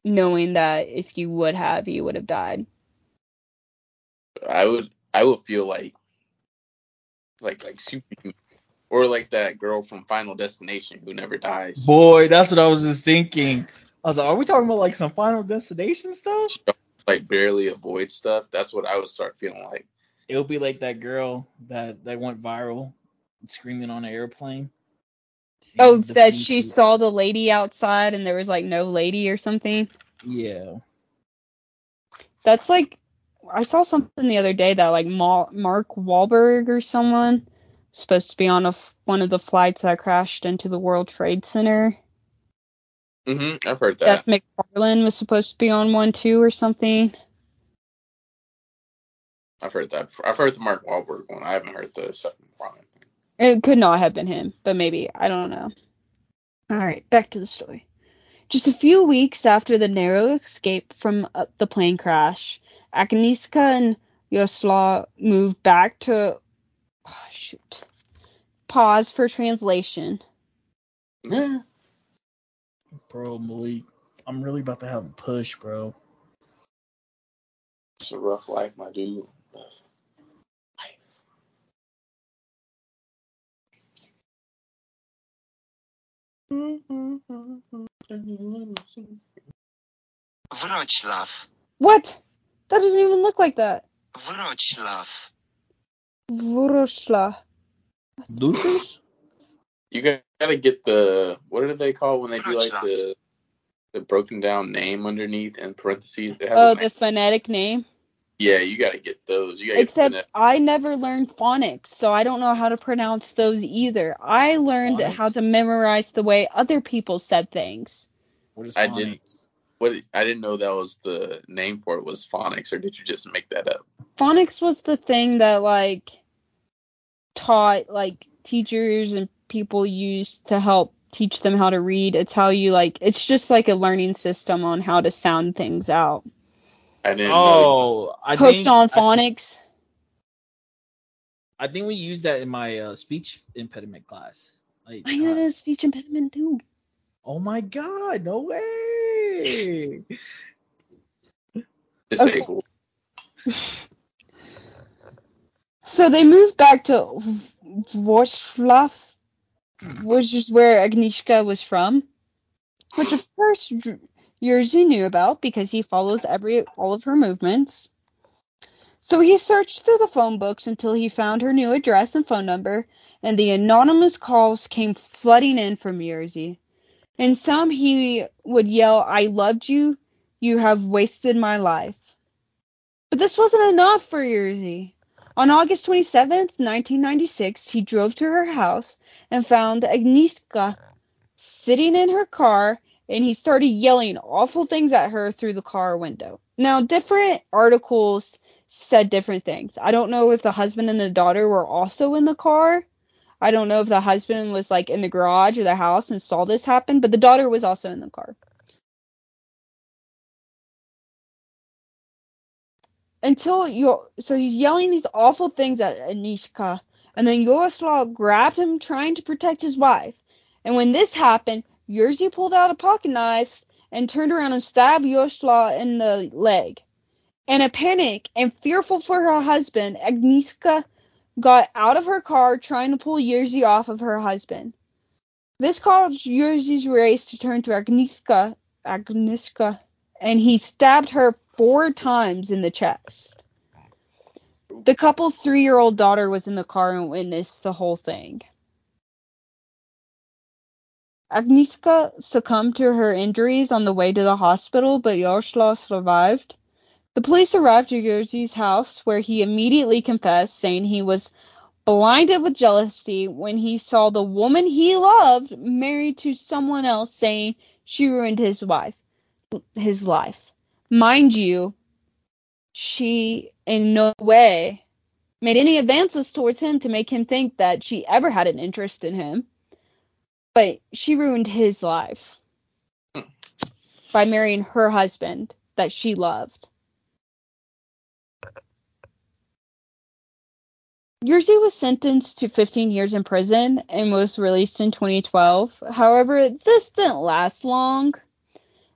knowing that if you would have, you would have died. I would I would feel like like like super or like that girl from Final Destination who never dies. Boy, that's what I was just thinking. I was like, are we talking about like some Final Destination stuff? Like barely avoid stuff. That's what I would start feeling like. It would be like that girl that that went viral, screaming on an airplane. Oh, that she future. saw the lady outside and there was like no lady or something. Yeah. That's like I saw something the other day that like Ma- Mark Wahlberg or someone supposed to be on a f- one of the flights that crashed into the World Trade Center. Mhm. I've heard that. Seth MacFarlane was supposed to be on one too or something. I've heard that. I've heard the Mark Wahlberg one. I haven't heard the second one. It could not have been him, but maybe. I don't know. All right, back to the story. Just a few weeks after the narrow escape from uh, the plane crash, Agnieszka and Yosla moved back to. Oh, shoot. Pause for translation. Yeah. Bro, Malik, I'm really about to have a push, bro. It's a rough life, my dude. Rough life. Wrocław. What? That doesn't even look like that. Wrocław. Wrocław. Lucas? You gotta get the what do they called when they do like the the broken down name underneath in parentheses? It has Oh, name. the phonetic name. Yeah, you gotta get those. You gotta Except get I never learned phonics, so I don't know how to pronounce those either. I learned Phonics? how to memorize the way other people said things. What is I didn't- what I didn't know that was the name for it was phonics, or did you just make that up? Phonics was the thing that like taught like teachers and people use to help teach them how to read. It's how you like it's just like a learning system on how to sound things out. I didn't. Oh, I Hooked think on phonics. I think we used that in my uh, speech impediment class. Like, I had uh, a speech impediment too. oh my god, no way. Disabled. So they moved back to Wrocław, which is where Agnieszka was from, which of course Jerzy knew about because he follows every all of her movements. So he searched through the phone books until he found her new address and phone number, and the anonymous calls came flooding in from Jerzy. In some he would yell, I loved you, you have wasted my life. But this wasn't enough for Jerzy. On August 27th, 1996, he drove to her house and found Agnieszka sitting in her car and he started yelling awful things at her through the car window. Now, different articles said different things. I don't know if the husband and the daughter were also in the car. I don't know if the husband was like in the garage or the house and saw this happen, but the daughter was also in the car. Until you so he's yelling these awful things at Anishka, and then Yaroslav grabbed him trying to protect his wife. And when this happened, Jerzy pulled out a pocket knife and turned around and stabbed Yaroslav in the leg. In a panic and fearful for her husband, Agnieszka got out of her car trying to pull Jerzy off of her husband. This caused Jerzy's race to turn to Agnieszka, Agnieszka, and he stabbed her four times in the chest. The couple's three-year-old daughter was in the car and witnessed the whole thing. Agnieszka succumbed to her injuries on the way to the hospital, but Yaroslav survived. The police arrived at Jerzy's house, where he immediately confessed, saying he was blinded with jealousy when he saw the woman he loved married to someone else, saying she ruined his wife, his life. Mind you, she in no way made any advances towards him to make him think that she ever had an interest in him. But she ruined his life by marrying her husband that she loved. Jerzy was sentenced to 15 years in prison and was released in 2012. However, this didn't last long,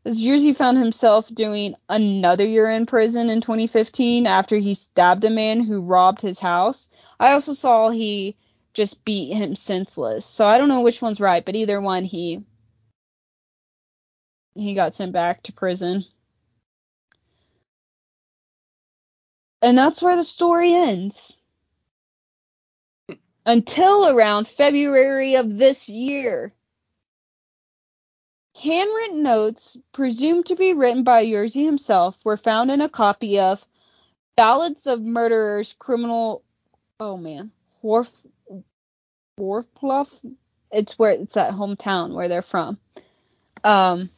as Jerzy found himself doing another year in prison in 2015 after he stabbed a man who robbed his house. I also saw he just beat him senseless, so I don't know which one's right, but either one he he got sent back to prison. And that's where the story ends until around February of this year. Handwritten notes, presumed to be written by Jerzy himself, were found in a copy of Ballads of Murderers, Criminal. Oh man, Wharf, Wharfluff. It's where it's that hometown where they're from. Um,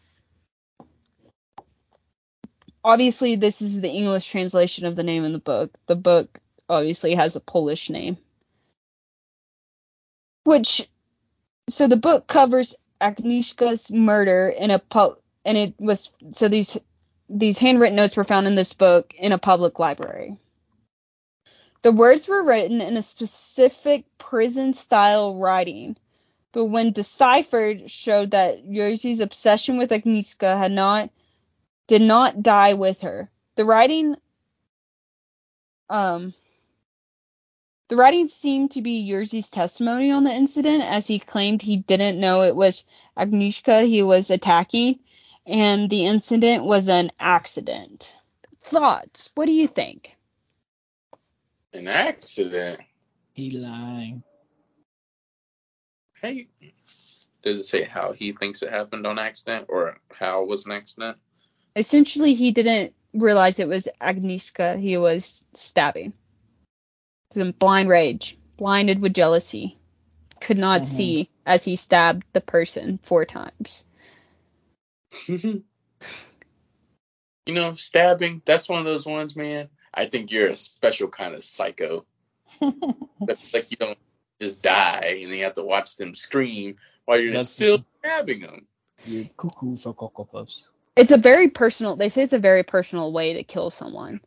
obviously, this is the English translation of the name in the book. The book obviously has a Polish name which so the book covers Agnieszka's murder in a pub and it was so these these handwritten notes were found in this book in a public library. The words were written in a specific prison style writing, but when deciphered showed that Jerzy's obsession with Agnieszka had not did not die with her. The writing um the writing seemed to be Jerzy's testimony on the incident, as he claimed he didn't know it was Agnieszka he was attacking, and the incident was an accident. Thoughts? What do you think? An accident. He lying. Hey, does it say how he thinks it happened on accident or how it was an accident? Essentially, he didn't realize it was Agnieszka he was stabbing. It's in blind rage, blinded with jealousy, could not Mhm. see as he stabbed the person four times. you know, stabbing, that's one of those ones, man. I think you're a special kind of psycho. That's like you don't just die and you have to watch them scream while you're That's- still stabbing them. You're cuckoo for Cocoa Puffs. It's a very personal. They say it's a very personal way to kill someone.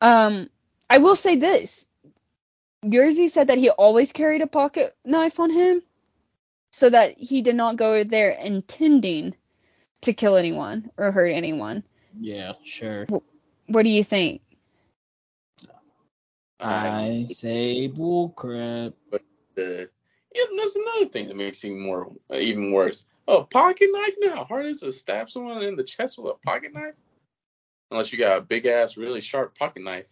Um, I will say this: Yerzy said that he always carried a pocket knife on him, so that he did not go there intending to kill anyone or hurt anyone. Yeah, sure. What do you think? I say bullcrap. uh, yeah, that's another thing that makes it even more uh, even worse. Oh, pocket knife now. Hard is to stab someone in the chest with a pocket knife? Unless you got a big ass, really sharp pocket knife.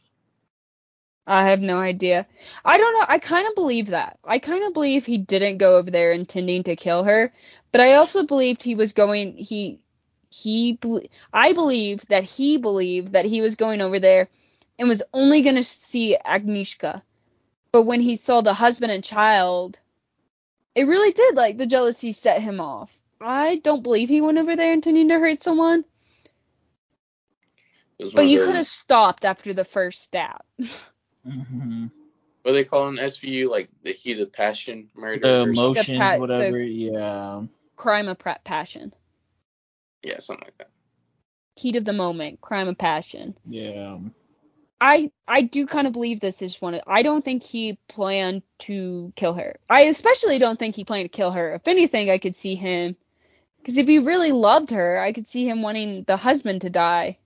I have no idea. I don't know. I kind of believe that. I kind of believe he didn't go over there intending to kill her, but I also believed he was going. He he. I believe that he believed that he was going over there and was only going to see Agnieszka. But when he saw the husband and child, it really did like the jealousy set him off. I don't believe he went over there intending to hurt someone, It was one but you could have stopped after the first stab. Mm-hmm. What do they call in SVU? Like the heat of passion murder? The or something? emotions, pa- the- whatever. Yeah. Crime of pra- passion. Yeah, something like that. heat of the moment, crime of passion. Yeah. I I do kind of believe this is one of I don't think he planned to kill her. I especially don't think he planned to kill her. If anything, I could see him because if he really loved her, I could see him wanting the husband to die.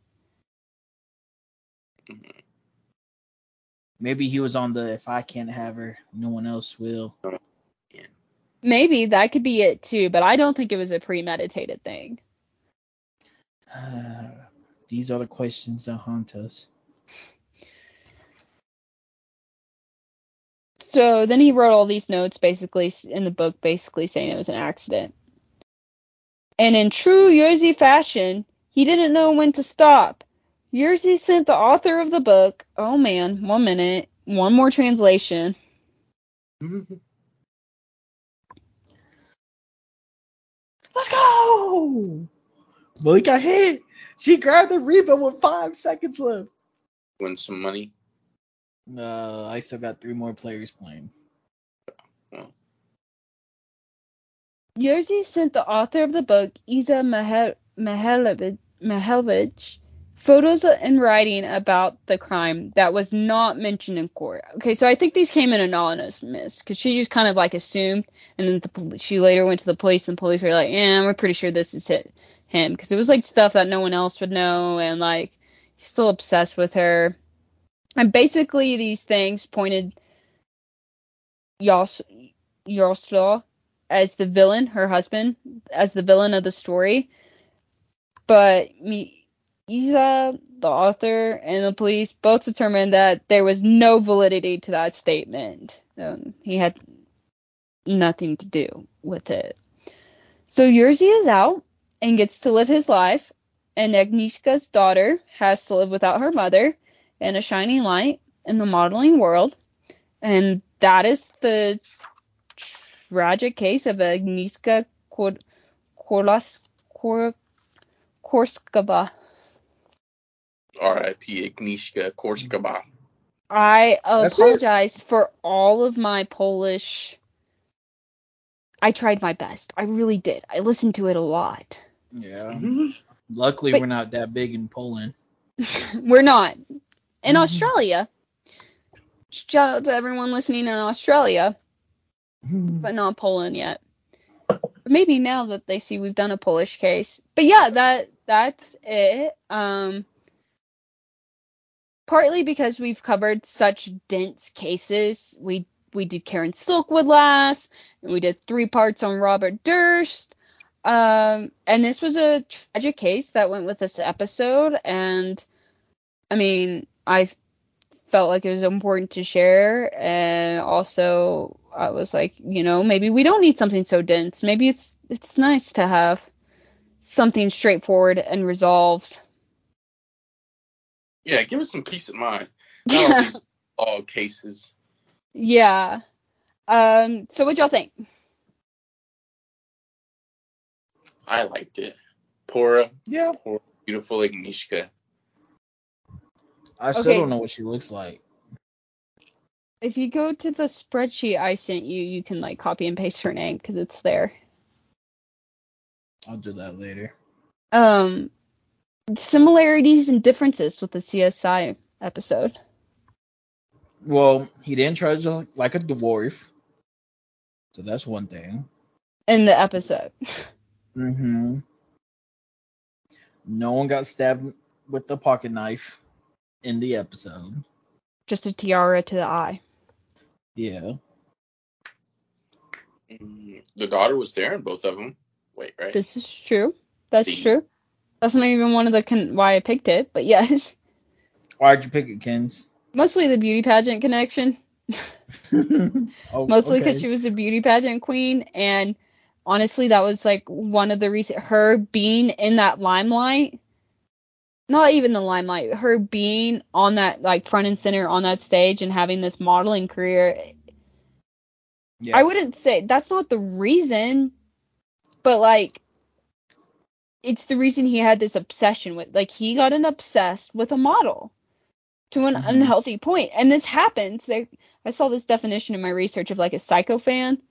Maybe he was on the if I can't have her, no one else will. Maybe that could be it too, but I don't think it was a premeditated thing. Uh, these are the questions that haunt us. So then he wrote all these notes basically in the book, basically saying it was an accident. And in true Yerzy fashion, he didn't know when to stop. Yerzy sent the author of the book, oh man, one minute, one more translation. Let's go! Malik got hit. She grabbed the rebound with five seconds left. Win some money. Uh, I still got three more players playing. Yerzy sent the author of the book, Isa Mihel- Mihalovich, Mihalovich, photos and writing about the crime that was not mentioned in court. Okay, so I think these came in anonymous miss because she just kind of like assumed, and then the, she later went to the police, and the police were like, "Yeah, we're pretty sure this is it, him," because it was like stuff that no one else would know, and like he's still obsessed with her. And basically, these things pointed Yos- Yaroslav as the villain, her husband, as the villain of the story. But me, Isa, the author, and the police both determined that there was no validity to that statement. Um, he had nothing to do with it. So Yerzy is out and gets to live his life, and Agnieszka's daughter has to live without her mother and a shining light in the modeling world. And that is the tragic case of Agnieszka Kor-. R.I.P. Agnieszka Korskaba. I apologize for all of my Polish. I tried my best. I really did. I listened to it a lot. Yeah. Luckily, But- we're not that big in Poland. We're not. In Mhm. Australia, shout out to everyone listening in Australia, but not Poland yet. Maybe now that they see we've done a Polish case. But yeah, that that's it. Um partly because we've covered such dense cases. We we did Karen Silkwood last, and we did three parts on Robert Durst. Um and this was a tragic case that went with this episode and I mean, I felt like it was important to share and also I was like, you know, maybe we don't need something so dense. Maybe it's it's nice to have something straightforward and resolved. Yeah, give us some peace of mind. Not all Yeah. these all cases. yeah. Um so what y'all think? I liked it. Pora, Yeah. poor, beautiful Agnieszka. I still Okay. don't know what she looks like. If you go to the spreadsheet I sent you, you can like copy and paste her name cuz it's there. I'll do that later. Um similarities and differences with the CSI episode. Well, he didn't try to like a dwarf, so that's one thing. in the episode. Mm-hmm. No one got stabbed with the pocket knife in the episode. Just a tiara to the eye. Yeah. The daughter was there in both of them. Wait, right? This is true. That's The- true. That's not even one of the con- why I picked it, but yes. Why'd you pick it, Kins? Mostly the beauty pageant connection. oh, Mostly because okay. she was a beauty pageant queen, and honestly, that was like one of the reasons her being in that limelight. Not even the limelight, her being on that like front and center on that stage and having this modeling career. Yeah. I wouldn't say that's not the reason, but like it's the reason he had this obsession with like he got an obsessed with a model to an Mhm. unhealthy point. And this happens. There I saw this definition in my research of like a psycho fan.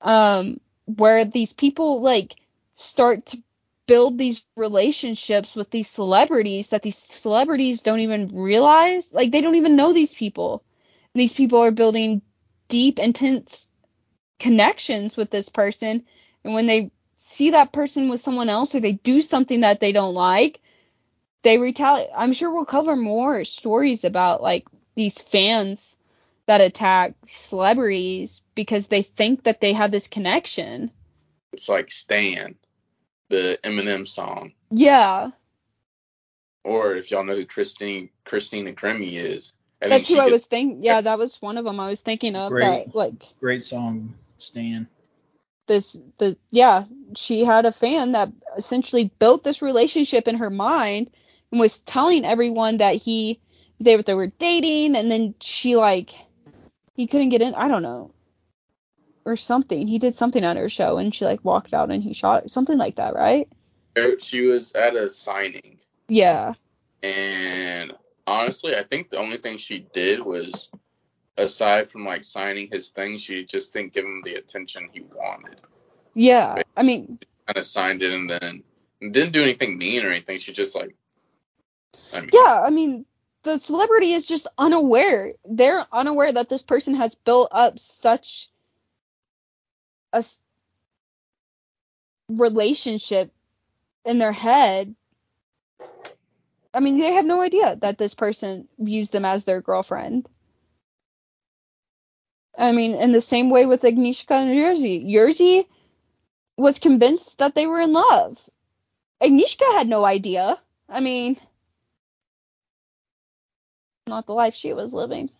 Um where these people like start to build these relationships with these celebrities that these celebrities don't even realize like they don't even know these people and these people are building deep intense connections with this person and when they see that person with someone else or they do something that they don't like they retaliate i'm sure we'll cover more stories about like these fans that attack celebrities because they think that they have this connection It's like Stan, the Eminem song. yeah Or if y'all know who Christine Christina Grimmie is. I that's she who i was thinking yeah that was one of them i was thinking of Great. that like Great song, Stan. This the yeah she had a fan that essentially built this relationship in her mind and was telling everyone that he they, they were dating and then she like he couldn't get in i don't know or something. He did something on her show and she like walked out and he shot something like that right? She was at a signing. yeah. And honestly, I think the only thing she did was, aside from like signing his thing, she just didn't give him the attention he wanted. yeah i mean Kind of signed it and then didn't do anything mean or anything. She just like, I mean, yeah i mean the celebrity is just unaware they're unaware that this person has built up such a s- relationship in their head i mean they have no idea that this person views them as their girlfriend i mean in the same way with agnieszka and yerzy yerzy was convinced that they were in love agnieszka had no idea i mean not the life she was living.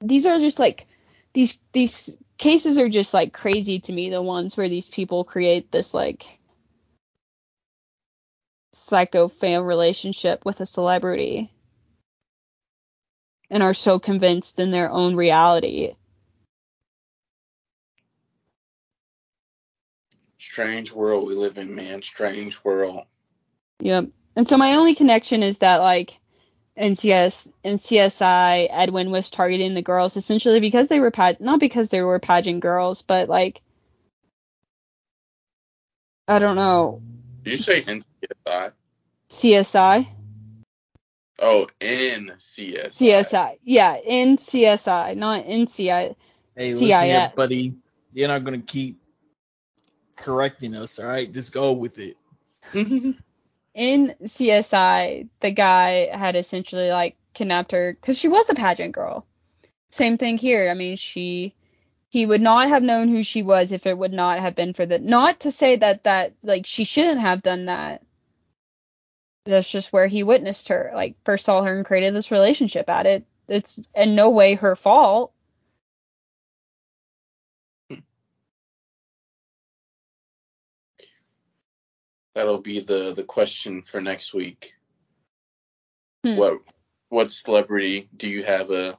These are just like these these cases are just like crazy to me. The ones where these people create this like psycho fan relationship with a celebrity and are so convinced in their own reality. strange world we live in, man. Strange world. Yep. And so my only connection is that like NCS in CSI Edwin was targeting the girls essentially because they were pag- not because they were pageant girls, but like I don't know Did you say NCSI? CSI Oh, NCSI. CSI yeah in CSI not NCI Hey, listen here, buddy. You're not gonna keep correcting us, all right? Just go with it. in CSI, the guy had essentially like kidnapped her because she was a pageant girl. Same thing here. I mean, she he would not have known who she was if it would not have been for the not to say that that like she shouldn't have done that. That's just where he witnessed her, like first saw her and created this relationship at it. It's in no way her fault. That'll be the the question for next week. Hmm. What what celebrity do you have a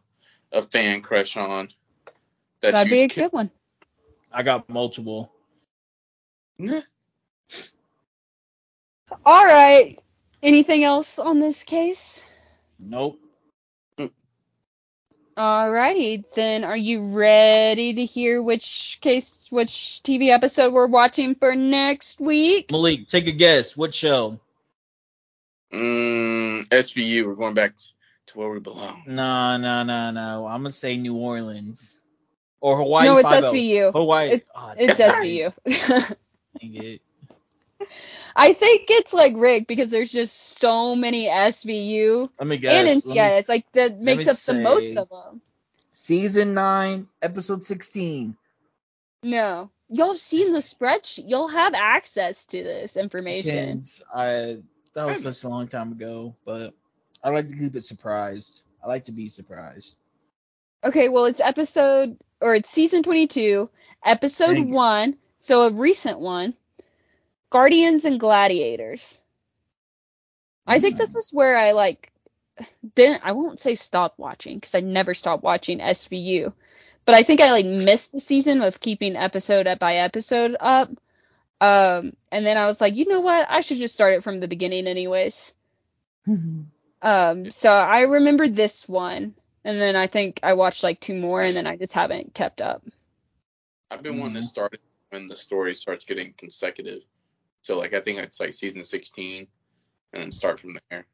a fan crush on? That That'd be a can- good one. I got multiple. All right. Anything else on this case? Nope. Alrighty, then are you ready to hear which case, which TV episode we're watching for next week? Malik, take a guess. What show? Mm, SVU. We're going back to where we belong. No, no, no, no. I'm gonna say New Orleans or Hawaii. no, it's 5-0. SVU. Hawaii. It- oh, It's Yes, SVU. it. I think it's like rigged because there's just so many SVU Let me guess. and Let me NCIS. Like that makes up the most of them. Season nine, episode sixteen. No, y'all have seen the spreadsheet. Y'all have access to this information. Depends. I that was such a long time ago, but I like to keep it surprised. I like to be surprised. Okay, well it's episode or it's season 22, episode Dang it. 1, so a recent one. Guardians and Gladiators. I think this is where I like didn't I won't say stop watching cuz I never stopped watching SVU. But I think I like missed the season of keeping episode up by episode up. Um and then I was like, "You know what? I should just start it from the beginning anyways." Um so I remember this one and then I think I watched like two more and then I just haven't kept up. I've been wanting to Mhm. start it when the story starts getting consecutive. So like I think it's like season 16, and then start from there.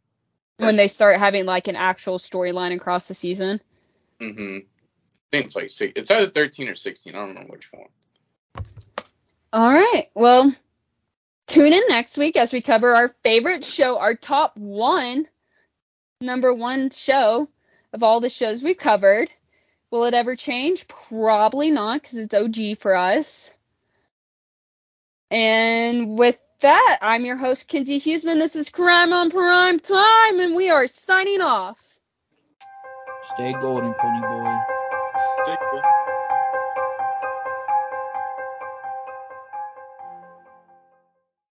when they start having like an actual storyline across the season. Mm-hmm. I think it's like six. It's either 13 or 16. I don't remember which one. All right. Well, tune in next week as we cover our favorite show, our top one, number one show of all the shows we've covered. Will it ever change? Probably not because it's OG for us. And with that, I'm your host, Kinsey Huseman. This is Crime on Prime Time, and we are signing off. Stay golden, pony boy.